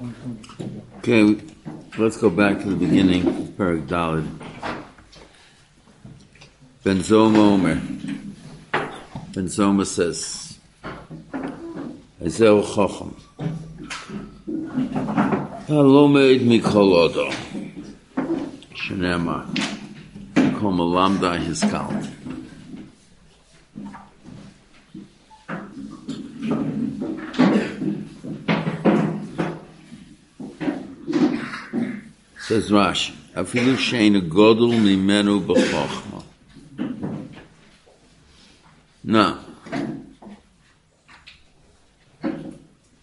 Okay, let's go back to the beginning of Perak Dalid. Ben Zoma Omer. Ben Zoma says, Ezel Chochem. Halomed mikol odo. Shenema. Kol malamda hiskalt. Says Rashi, Afilu shein godul mimenu b'chochma. Now,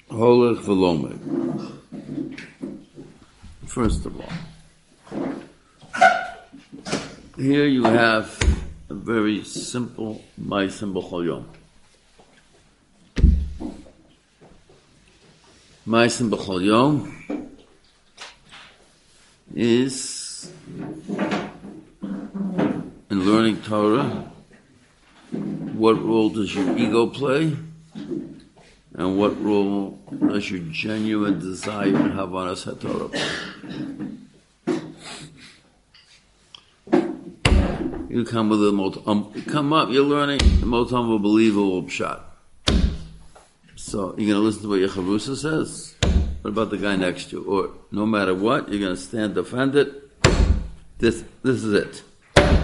Holech v'lomed. First of all, here you have a very simple Maisim B'chol. Maisim B'chol Yom is in learning Torah, what role does your ego play? And what role does your genuine desire and Havanas HaTorah play? You come with the most, um, come up, you're learning the most unbelievable shot. So, you're going to listen to what your says? What about the guy next to you? Or no matter what, you're going to stand defend it. This, this is it. A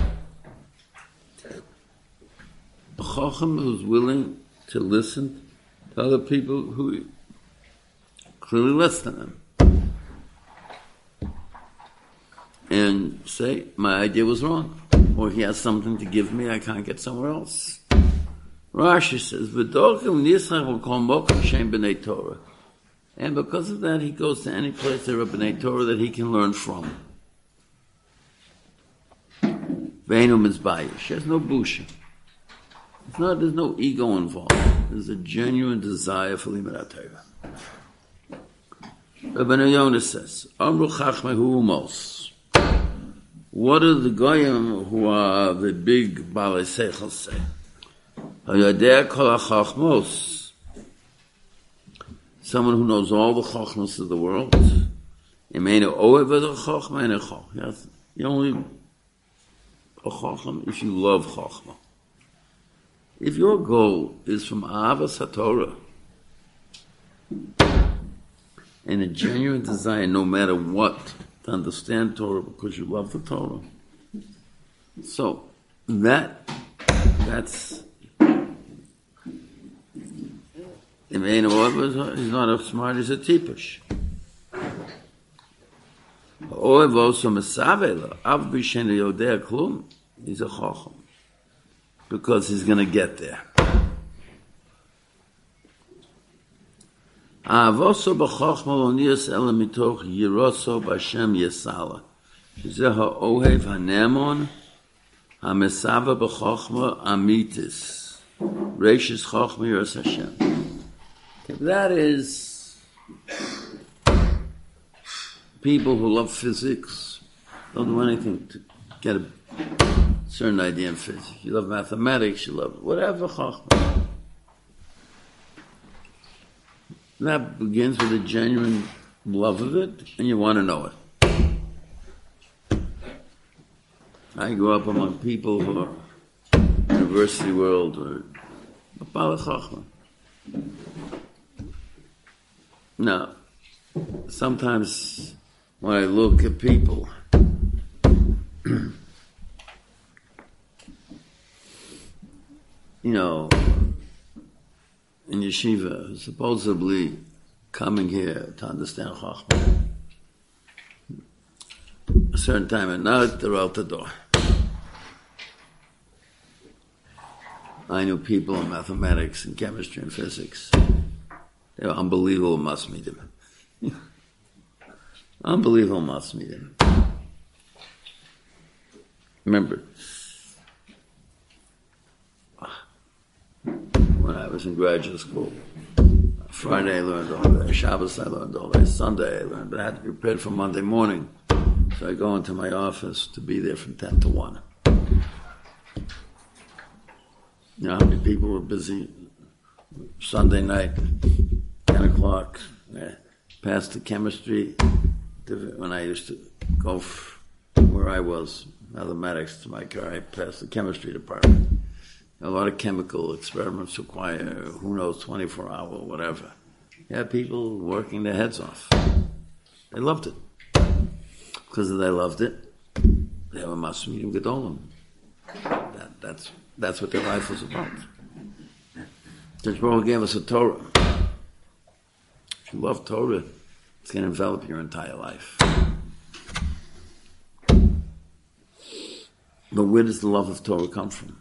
chacham who's willing to listen to other people who clearly less than him. And say, my idea was wrong. Or he has something to give me I can't get somewhere else. Rashi says, V'dokim nisach v'kol shem b'nei Torah. And because of that, he goes to any place there up Torah that he can learn from. Vainum is bayish. There's no busha. It's not, there's no ego involved. There's a genuine desire for Limud Torah. Rabbi Yonah says, Amru Chachmehu. What do the Goyim who are the big Balei Seichel say? Hayadeh kol ha-chachmos someone who knows all the chachmas of the world. Yes, you only a chacham if you love chachma. If your goal is from Avas HaTorah and a genuine desire, no matter what, to understand Torah because you love the Torah, so that that's Im eine Oiv is not as smart as a tipush. Oiv also mesavela, av bishen yodea klum, he's a chacham. Because he's going to get there. Avoso b'chochma lo niyas ela mitoch yiroso b'Hashem yesala. שזה האוהב הנמון, המסבה בחוכמה אמיתיס. רישס חוכמה ירס השם. That is people who love physics don't do anything to get a certain idea in physics. You love mathematics, you love whatever. That begins with a genuine love of it, and you want to know it. I grew up among people who are university world or Chachma. Now, sometimes when I look at people, you know, in yeshiva, supposedly coming here to understand Chachma. A certain time at night, they're out the door. I knew people in mathematics and chemistry and physics. They were unbelievable masmidim. unbelievable masmidim. Remember, when I was in graduate school, Friday I learned all day, Shabbos I learned all day, Sunday I learned, but I had to be prepared for Monday morning. So I go into my office to be there from 10 to 1. You know how many people were busy Sunday night, 10 o'clock. Yeah. passed the chemistry when I used to go where I was, mathematics to my car, I passed the chemistry department. A lot of chemical experiments require, who knows, 24 hour, whatever. Had people working their heads off. They loved it. Because they loved it, they have a masmidim gedolim. That, that's, that's what their life was about. Judge Baruch gave us a Torah. You love Torah, it's going to envelop your entire life. But where does the love of Torah come from?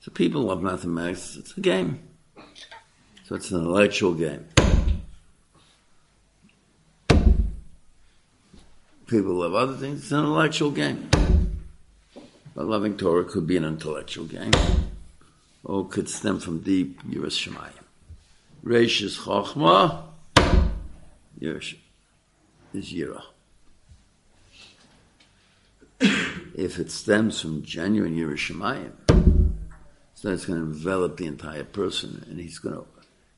So people love mathematics. It's a game. So it's an intellectual game. People love other things. It's an intellectual game. But loving Torah could be an intellectual game. Or could stem from deep Yiras Shemayim. Reish is Chochmah. Yiras is Yira. if it stems from genuine Yiras Shemayim, so it's going to envelop the entire person, and he's going to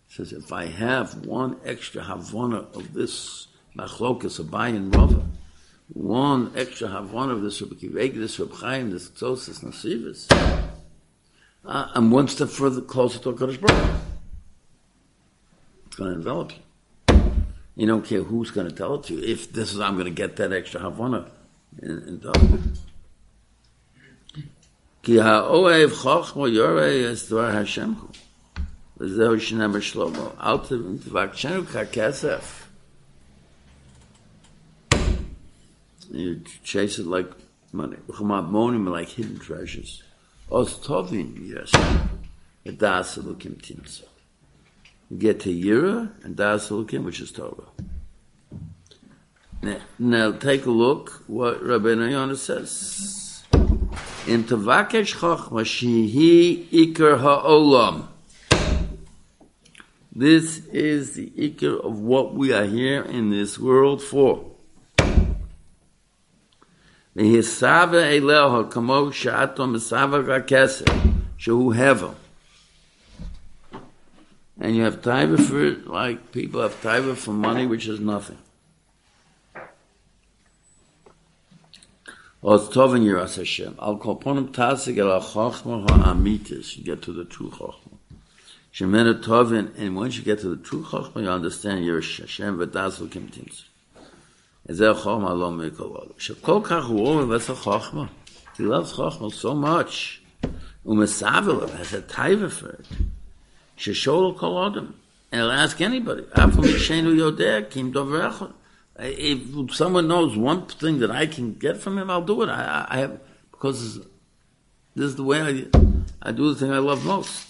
says if I have one extra havana of this machlokas Abai and Rava, one extra havana of this Rabbi Kivek, this Rabbi Chaim, this Ktsos, Nasivis, uh, I'm one step further closer to Kodesh Baruch going to envelop you. You don't care who's going to tell it to you. If this is, I'm going to get that extra Havana in, in Dublin. You chase it like money. Like hidden treasures. Os tovin yes. Edas elokim timtzah. Get to Yira and Das which is Torah. Now, now take a look what Rabbi Yonah says. in tavakesh chokhma shehi ikar ha'olam. This is the ikar of what we are here in this world for. Mehisava eleho kamo sha'ato mesava rakesa shehu hevel. And you have taiva for it like people have taiva for money which is nothing. Kolponim Tasig El HaChochma HaAmitis. You get to the true Chochma. And once you get to the true you understand Yiras Hashem V'das L'kim Tins. Chochma Lo Shekol Kach Hu V'ez HaChochma. He loves Chochma so much. Umesavel has a taiva for it. Sheshol Kol Odom. And he'll ask anybody. If someone knows one thing that I can get from him, I'll do it. I, I have because this is the way I, I do the thing I love most.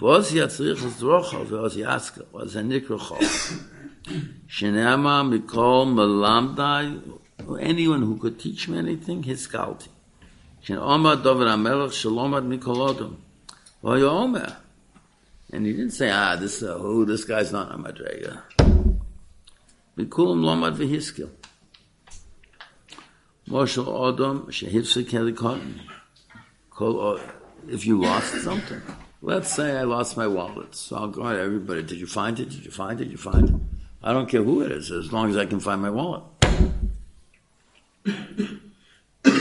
Was yatzrich es drocha, was yaska, was a nikrocha. Shenema mikol melamdai, anyone who could teach me anything, his skalti. Shen Omar Dover Amelech Shalom ad Mikolodom. Omer. And he didn't say, ah, this, uh, who, this guy's not a Madrega. Bikulam lomad v'hiskil. Moshel Odom shehifsik helikon. If you lost something, let's say I lost my wallet, so I'll go to everybody. Did you find it? Did you find it? Did you find it? I don't care who it is, as long as I can find my wallet.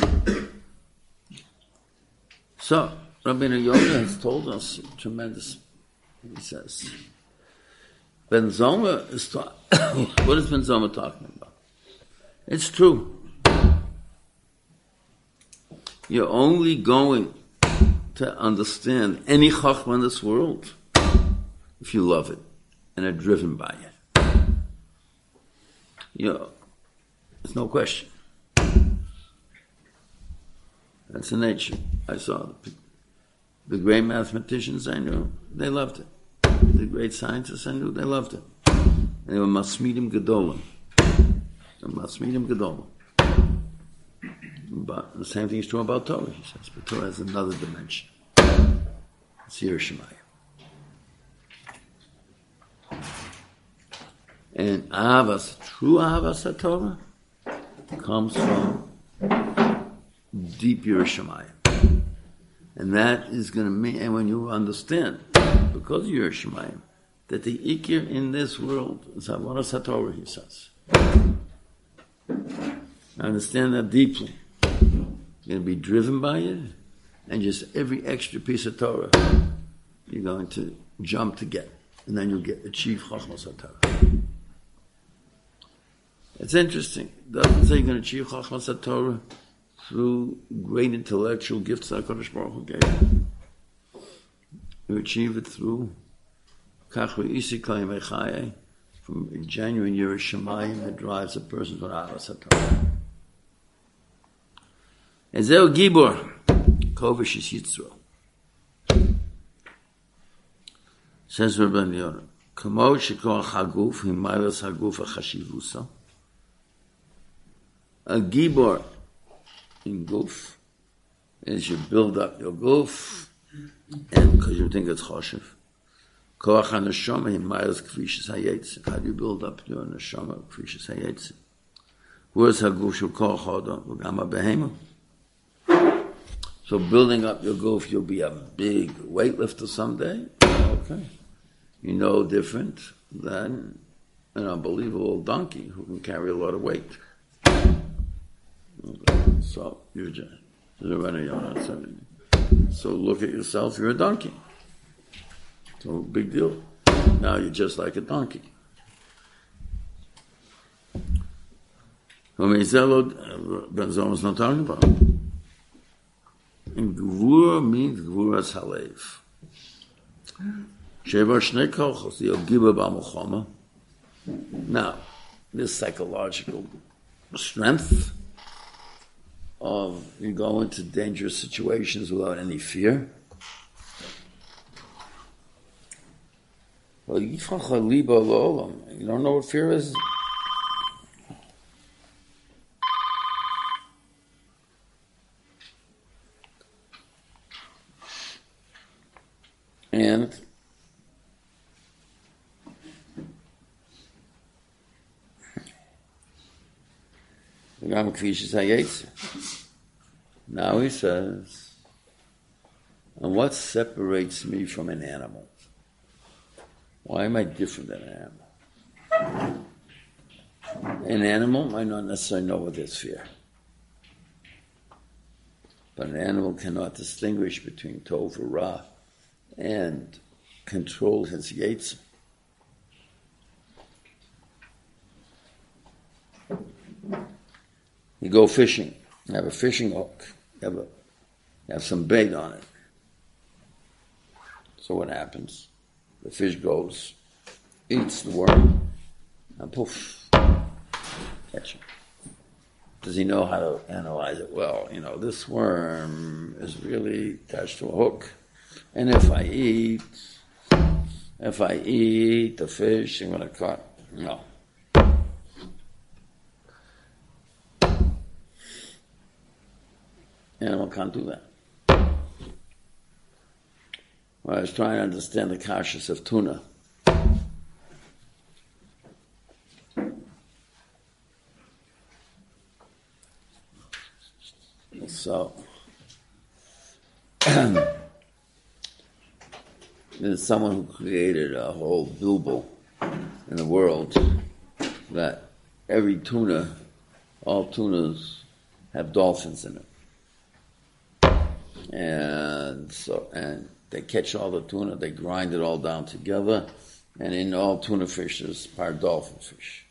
so, Rabbi Yonah has told us tremendous. He says. Ben Zoma is ta- what is Ben Zoma talking about? It's true. You're only going to understand any chachma in this world if you love it and are driven by it. You know, there's no question. That's the nature. I saw the, the great mathematicians I knew, they loved it the great scientists I knew, they loved him. And they were Masmidim Gedolim. Masmidim Gedolim. But the same thing is true about Torah, he says. But Torah has another dimension. It's Yiras Shemayim. And Avas, true Avas Torah, comes from deep Yiras Shemayim. And that is going to mean, and when you understand because you're Shemayim. that the ikir in this world is Havanas HaTorah, he says. I understand that deeply. You're going to be driven by it, and just every extra piece of Torah you're going to jump to get, and then you'll get achieve Chachmas HaTorah. It's interesting. It doesn't say you're going to achieve Chachmas HaTorah through great intellectual gifts that HaKadosh Baruch Hu gave you. Achieve it through from a genuine Yiras Shemayim that drives a person to Ahavas HaTorah. Ezeu Gibor, Kovish is Yitzro. Says Rabbi Yonah, shekor haguf, himayos haguf ha-chashivusa. A Gibor in guf is you build up your guf, and because you think it's choshev. Koach HaNeshama in Mayas Kvish Hayetz. How do you build up your Neshama Kvish Hayetz? Where's Haguf Shul Koach Hodon? V'gama Behema. So building up your goof, you'll be a big weightlifter someday. Okay. You know different than an unbelievable donkey who can carry a lot of weight. So you're so look at yourself, you're a donkey. So big deal. Now you're just like a donkey. Zoma uh, not talking about. And Gvura means Gvuras Halev. Sheva Shnei Kochos, the Yogiba B'Amochoma. Now, this psychological strength of you go into dangerous situations without any fear, Well, you don't know what fear is? And now he says, and what separates me from an animal? Why am I different than an animal? An animal might not necessarily know what is fear. But an animal cannot distinguish between tov or ra and control his yates. You go fishing, you have a fishing hook, have, a, have some bait on it. So what happens? the fish goes, eats the worm, and poof, catch him. Does he know how to analyze it? Well, you know, this worm is really attached to a hook. And if I eat, if I eat the fish, I'm going to cut. No. Animal can't do that. Well, I was trying to understand the kashrus of tuna. So, there's someone who created a whole bilbo in the world that every tuna, all tunas have dolphins in it. And so, and they catch all the tuna, they grind it all down together, and in all tuna fish there's part dolphin fish.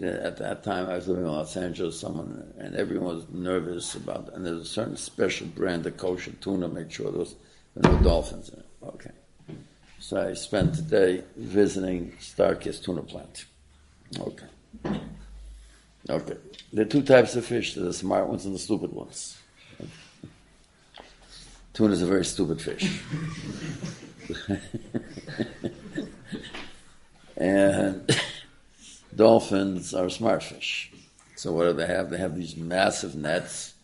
At that time, I was living in Los Angeles. Someone and everyone was nervous about, and there's a certain special brand of kosher tuna. Make sure there no dolphins in it. Okay, so I spent the day visiting StarKist tuna plant. Okay, okay. There are two types of fish: there are the smart ones and the stupid ones. Tuna is a very stupid fish. and dolphins are smart fish. So what do they have? They have these massive nets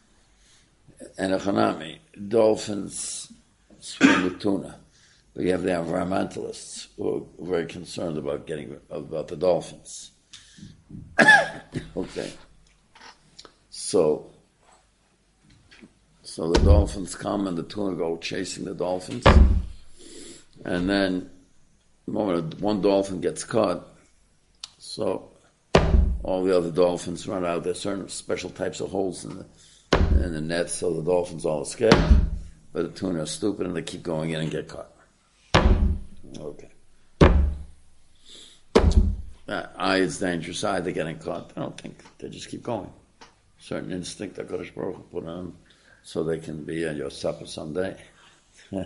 and a hanami. Dolphins swim with tuna. But you have the environmentalists who are very concerned about getting about the dolphins. okay. So so the dolphins come and the tuna go chasing the dolphins. And then the moment one dolphin gets caught, so all the other dolphins run out. There's certain special types of holes in the in the net, so the dolphins all escape. But the tuna are stupid and they keep going in and get caught. Okay. Uh, I, it's dangerous. I, they're getting caught. I don't think they just keep going. Certain instinct that Kodesh Baruch put on so they can be at your supper someday.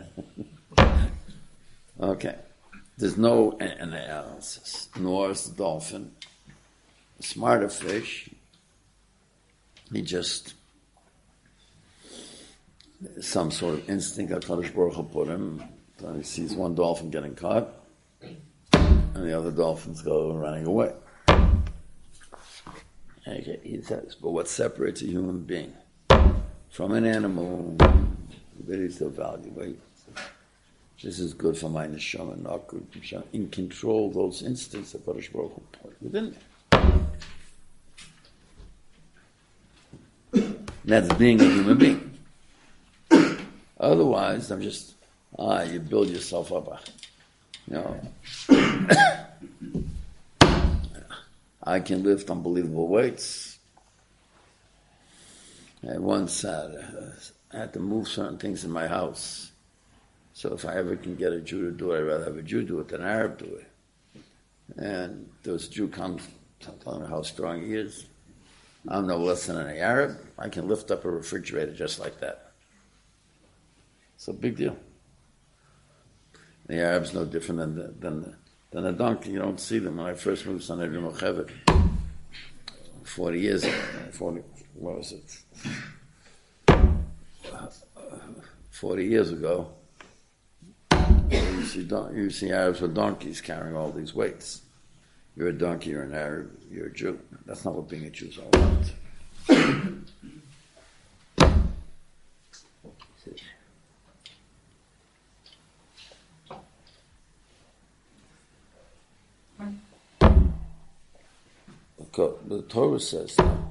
okay. There's no analysis, nor is the dolphin a smarter fish. He just some sort of instinct that Kadosh Baruch put him. He sees one dolphin getting caught, and the other dolphins go running away. Okay, he says, but what separates a human being from an animal? Very to evaluate. This is good for my neshama, not good for neshama. In control those instincts that Kadosh Baruch Hu within me. That's being a human being. Otherwise, I'm just, ah, you build yourself up. You know, I can lift unbelievable weights. I once uh, had to move certain things in my house. So if I ever can get a Jew to do it, I'd rather have a Jew do it than an Arab do it. And this Jew comes telling me how strong he is. I'm no less than an Arab. I can lift up a refrigerator just like that. It's a big deal. The Arabs no different than the, than the, than a donkey. You don't see them. When I first moved to Sanhedria Murchevet, 40 years ago, 40, what was it? 40 years ago, you see, you see Arabs with donkeys carrying all these weights. You're a donkey, you're an Arab, you're a Jew. That's not what being a Jew is all about. the Torah says that.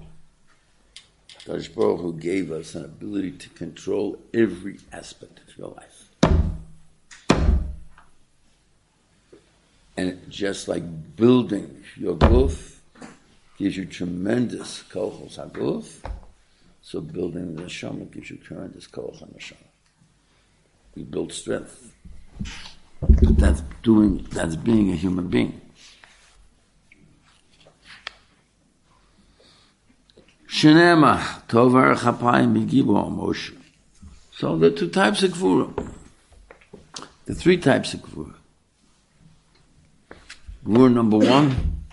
Kadosh Baruch Hu gave us an ability to control every aspect of your life. And just like building your guf gives you tremendous kochos haguf, so building the neshama gives you tremendous kochos neshama. We build strength. That's doing. That's being a human being. Shenema, Tovar Chapayim Begibo Moshe. So the two types of Gvura. The three types of Gvura. Gvura number one,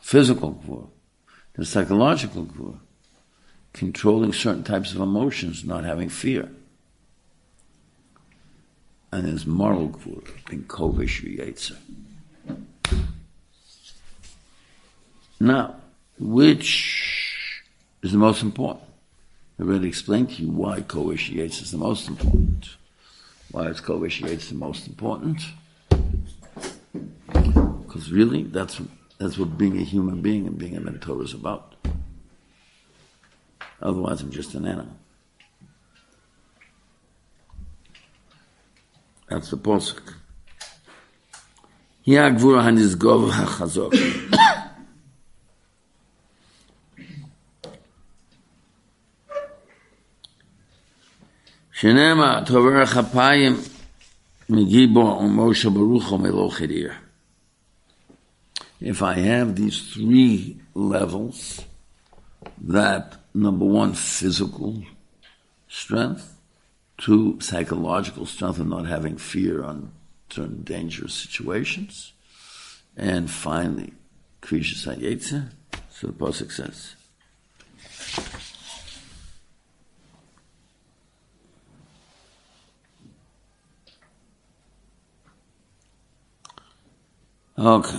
physical Gvura. The psychological Gvura. Controlling certain types of emotions, not having fear. And there's moral Gvura, being Kovish Yetzer. Now, which is the most important? I already explained to you why co-initiates is the most important. Why is co-initiates the most important? Because really, that's that's what being a human being and being a mentor is about. Otherwise, I'm just an animal. That's the posuk. שנאמר, תובר אפיים מגיבו ומשה ברוך ומלוך חדיר. If I have these three levels, that number one, physical strength, two, psychological strength and not having fear on certain dangerous situations, and finally, Krisha Sayetze, so the Pasuk says, Okay.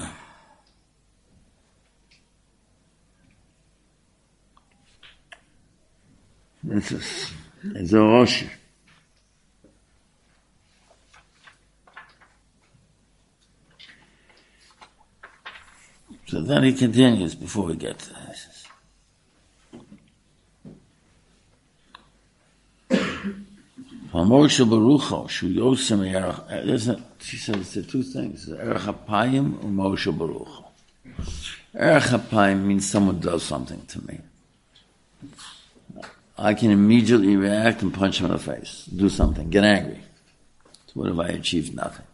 This is, is a Rosh. So then he continues before we get to this. Moshe Barucho, Erech, uh, she says the two things, Erech and Moshe Barucho. Erech means someone does something to me. I can immediately react and punch him in the face, do something, get angry. So what have I achieved? Nothing.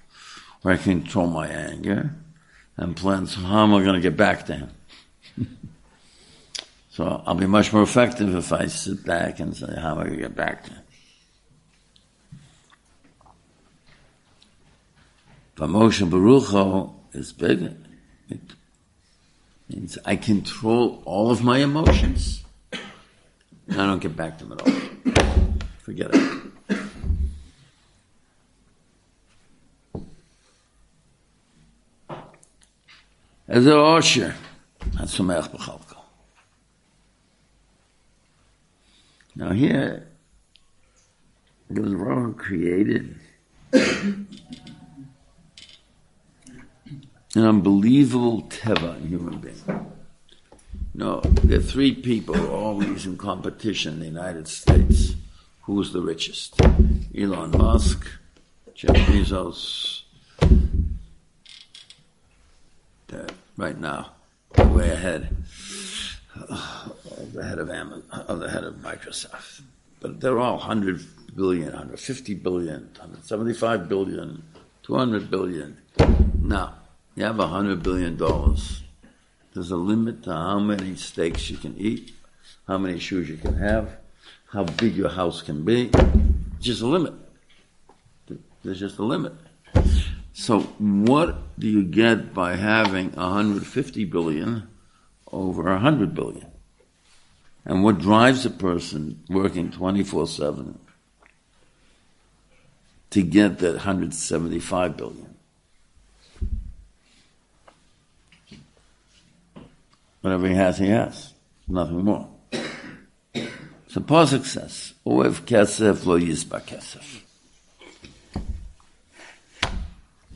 Or I can control my anger and plan, so how am I going to get back to him? so I'll be much more effective if I sit back and say, how am I going to get back to him? But Moshe Barucho is bigger. It means I control all of my emotions. And I don't get back to them at all. Forget it. As a Osher, Hatzumech B'chalko. Now here, the Baruch created an unbelievable teva in human being. No, there are three people always in competition in the United States. Who's the richest? Elon Musk, Jeff Bezos, right now, way ahead of the head of Amazon, of the head of Microsoft. But they're all 100 billion, 150 billion, 175 billion, 200 billion. Now, you have a $100 billion. There's a limit to how many steaks you can eat, how many shoes you can have, how big your house can be. Just a limit. There's just a limit. So what do you get by having 150 billion over 100 billion? And what drives a person working 24 7 to get that 175 billion? Whatever he has, he has. Nothing more. So Pasuk says, Oev kesef lo yisba kesef.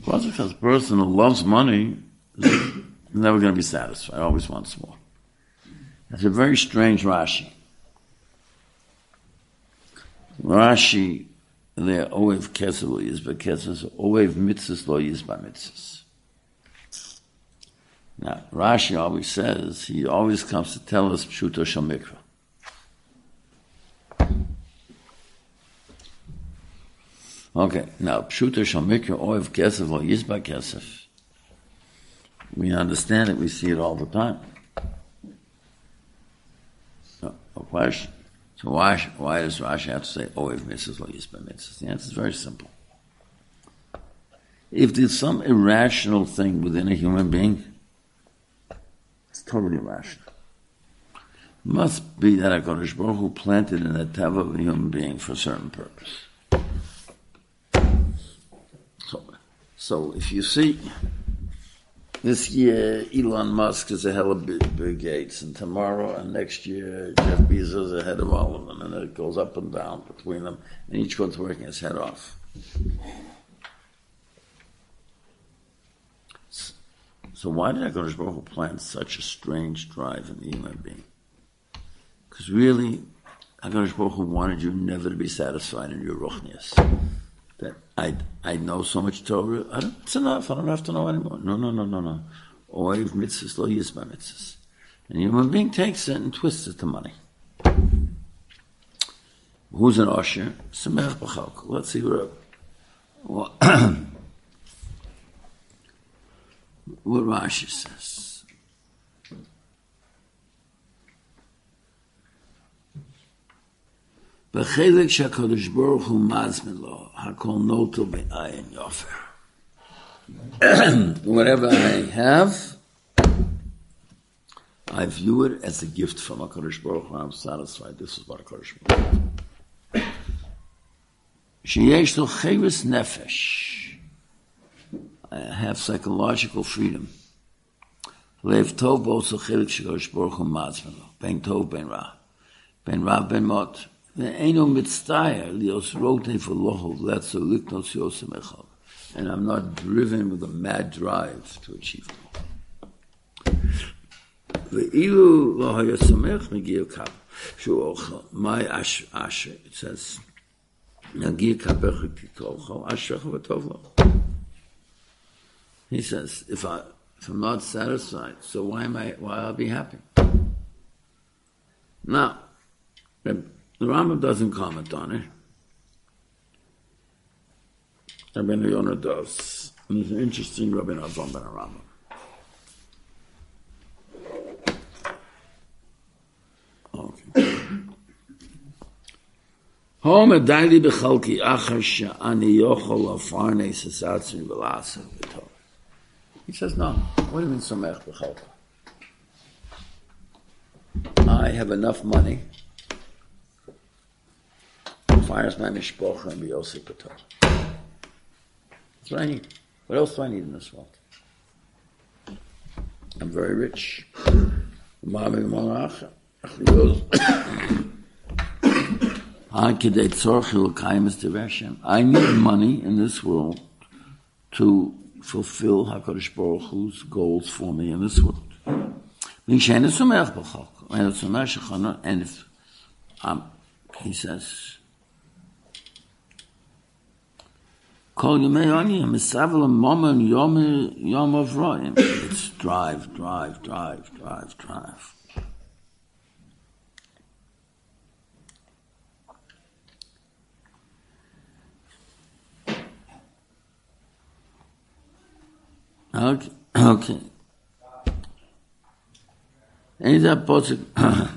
Pasuk says, person who loves money is never going to be satisfied, always wants more. That's a very strange Rashi. Rashi, there, Oev kesef lo yisba kesef, Oev mitzvahs lo yisba mitzvahs. Now, Rashi always says, he always comes to tell us Pshuto Shamikra. Okay, now Pshuto Shamikra, Oev Kesef, or Yizba Kesef. We understand it, we see it all the time. No, no question. So why, why does Rashi have to say Oev Mitzvahs, or Yizba Mitzvahs? The answer is very simple. If there's some irrational thing within a human being, totally rational. Must be that a HaKadosh Baruch Hu planted in the teva of a human being for a certain purpose. So, so if you see, this year Elon Musk is ahead of Bill Gates, and tomorrow and next year Jeff Bezos is ahead of all of them, and it goes up and down between them, and each one's working his head off. So why did HaKadosh Baruch Hu plant such a strange drive in the human being? Because really, HaKadosh Baruch Hu wanted you never to be satisfied in your ruchnias. That I I know so much Torah, I don't, it's enough, I don't have to know anymore. No, no, no, no, no. Oiv mitzvahs lo yizba mitzvahs. And the human being takes it and twists it to money. Who's an usher? Samech b'chalk. Let's see where. Well, what Rashi says. בחלק שהקדוש ברוך הוא מזמין לו, הכל נוטו בעין יופר. Whatever I have, I view it as a gift from HaKadosh Baruch Hu. I'm satisfied. This is what HaKadosh Baruch Hu. שיש לו חייבס נפש Uh, have psychological freedom. Lev tov. Ben tov ben ra. Ben ra ben mot. Ve'eno mitztayer lios rote for lohov letzo liknos yosem echov. And I'm not driven with a mad drive to achieve it. Ve'ilu lo haya samech megir kav. Shu my ash, ash, it says, He says, if I if I'm not satisfied, so why am I why I'll be happy? Now, the Rambam doesn't comment on it. Rabbi Yonah does. And it's an interesting Rabbi Avram ben Rambam. Okay. Home daili bechalki achar yochol v'tov. He says, no. What do you mean somech bechalki? I have enough money to finance my mishpocha and be. That's what I need. What else do I need in this world? I'm very rich. I need money in this world to fulfill HaKadosh Baruch Hu's goals for me in this world. And if, um, he says, drive, drive, drive, drive, drive. Okay. Okay. Ain't that possible?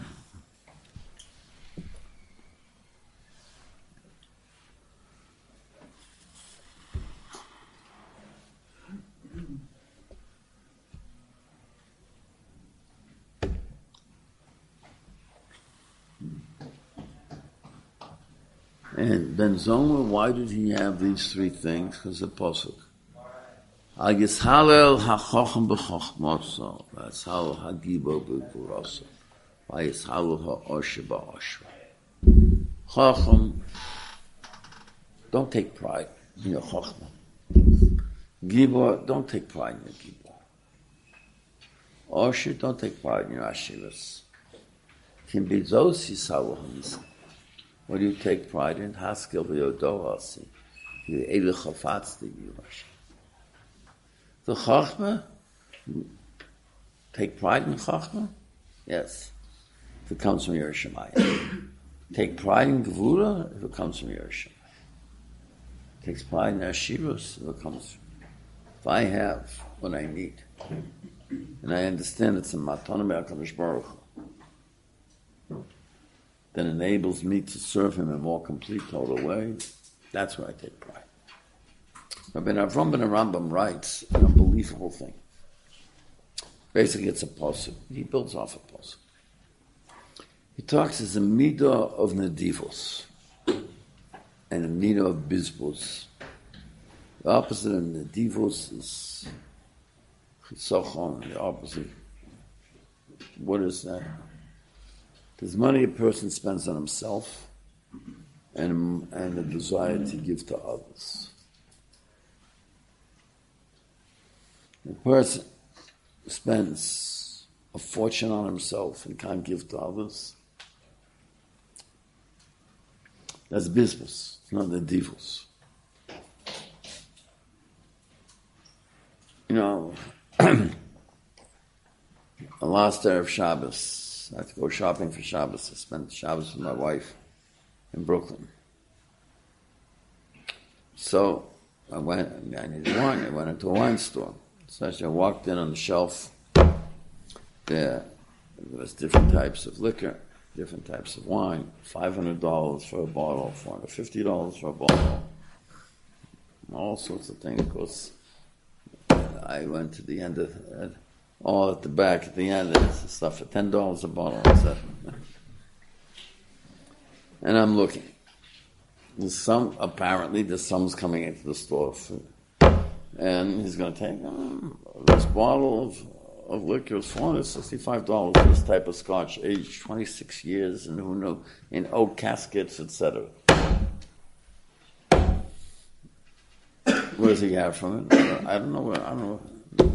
And Ben Zoma, why did he have these three things? Because the Pasuk. Al Yishalel HaChochem B'Chochmotso, V'Yishalel HaGibo B'Gvuraso, V'Yishalel HaOshe Ba'oshra. Chochem, don't take pride in your Chochmah. Gibor, don't take pride in your Gibor. Osher, don't take pride in your Ashiras. Kim B'Zos Yishalel HaMisal. What do you take pride in? Haskell V'Yodohasi. You Eile Chafatz T'Yirash. The Chachma, take pride in Chachma? Yes, if it comes from Yiras Shemayim. take pride in Gevura if it comes from Yiras Shemayim. Takes pride in Ashirus if it comes If I have what I need, and I understand it's a Matana Me'akadosh Baruch that enables me to serve him in a more complete, total way, that's where I take pride. Rabbi Avram ben Rambam writes an unbelievable thing. Basically, it's a posuk. He builds off a posuk. He talks as a midah of nedivos and a midah of bizbos. The opposite of nedivos is chisochon. The opposite. What is that? There's money a person spends on himself and, and a desire to give to others. The person spends a fortune on himself and can't give to others. That's business, not the devils. You know, the last day of Shabbos, I had to go shopping for Shabbos. I spent Shabbos with my wife in Brooklyn. So I went, I needed wine. I went into a wine store. So as I walked in on the shelf, there, there was different types of liquor, different types of wine, $500 for a bottle, $450 for a bottle, all sorts of things. Of course, I went to the end of uh, all at the back at the end, it's stuff for $10 a bottle. And I'm looking. There's some, apparently, there's some's coming into the store for and he's going to take um, this bottle of, of liquor is $465 for this type of scotch, aged 26 years, and who knows, in oak caskets, etc. What does he have from it? I don't know. I don't know.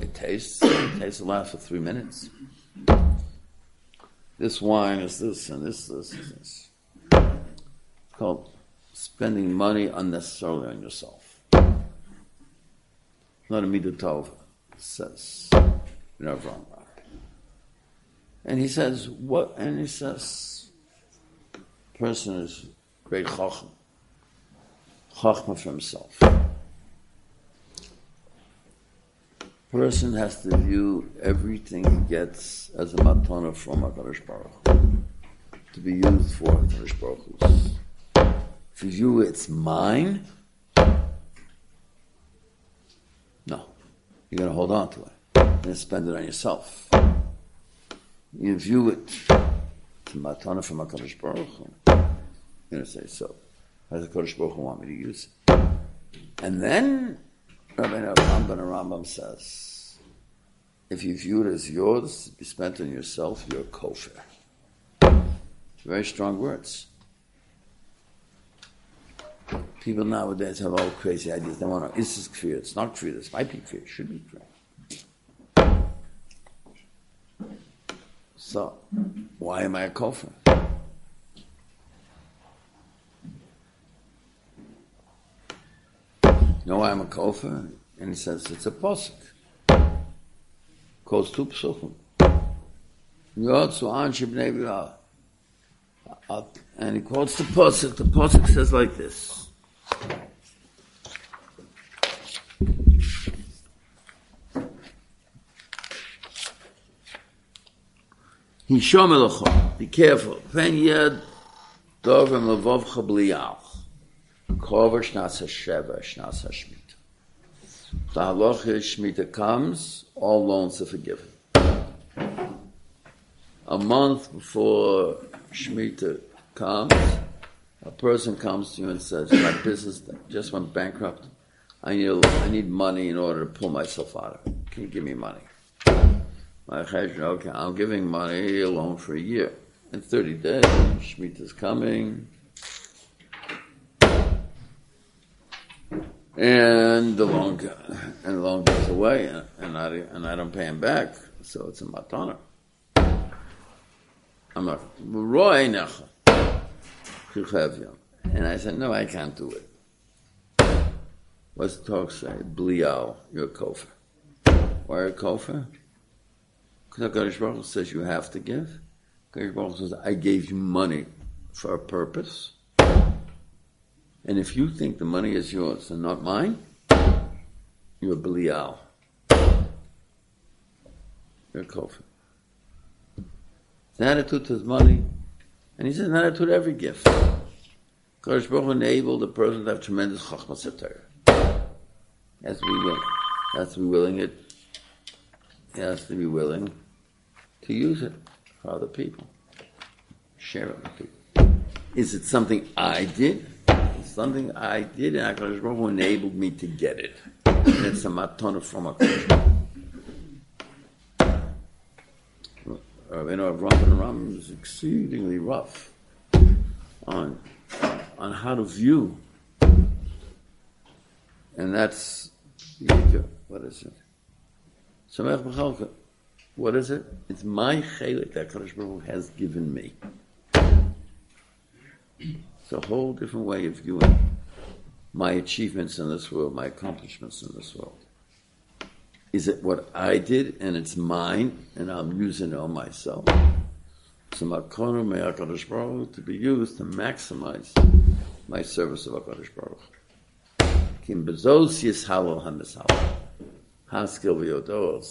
It tastes. It tastes will last for three minutes. This wine is this, and this, this, and this. It's called spending money unnecessarily on yourself. Not a midah tov, says know, wrong. And he says, what, and he says, person is great chacham, chachma for himself. Person has to view everything he gets as a matana from HaKadosh Baruch to be used for HaKadosh Baruch If you view it's mine, no, you're going to hold on to it and spend it on yourself. You view it to matana from HaKadosh Baruch Hu. You're to say, so, how does HaKadosh Baruch Hu want me to use it? And then Rabbi Rambam Rambam says, if you view it as yours to be spent on yourself, you're kofer. Very strong words. People nowadays have all crazy ideas. They want to, is this clear, it's not clear, this might be clear, it should be clear. So, why am I a kofer? Why I'm a kofer? And he says it's a posuk. Calls two shibnei And he quotes the posuk. The posuk says like this. Hishom Be careful. Pen yed dovim levovcha bliyal. Kover shnas ha-sheva, shnas ha-shmita. The halacha shmita comes, all loans are forgiven. A month before shmita comes, a person comes to you and says, my business just went bankrupt. I need, I need money in order to pull myself out of it. Can you give me money? My cheshbon, okay, I'm giving money a loan for a year. In 30 days, Shemitah's coming. And the loan, and the loan goes away, and, and, I, and I don't pay him back, so it's a matana. I'm like, Roy Necha. And I said, no, I can't do it. What's the talk say? Blial, you're a kofer. Why are a kofer? Because HaKadosh Baruch says you have to give. HaKadosh Baruch Hu says, I gave you money for a purpose. And if you think the money is yours and not mine, you're a Belial. You're a Kofer. His attitude to his money, and he says an attitude every gift. Kadosh Baruch enabled the person to have tremendous chachmas Torah. Has to be willing. Has to be willing it. He has to be willing to use it for other people. Share it with people. Is it something I did? It's something I did, and HaKadosh Baruch enabled me to get it. And it's a matana from a HaKadosh Baruch Rabbeinu Avram and Ram is exceedingly rough on on how to view, and that's what is it? What is it? It's my chelik that Kadosh Baruch has given me. It's a whole different way of viewing my achievements in this world, my accomplishments in this world. Is it what I did and it's mine and I'm using it on myself? So makono may HaKadosh Baruch to be used to maximize my service of HaKadosh Baruch Kim bezos yishalo ha-misalo. Ha-skill v'yodor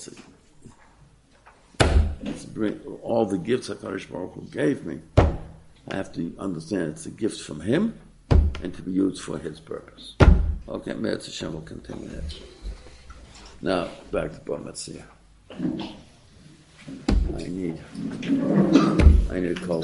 bring all the gifts HaKadosh Baruch Hu gave me, I have to understand it's a gift from Him and to be used for His purpose. Okay, Meretz Hashem will continue that. Now, back to Bar I need, I need to call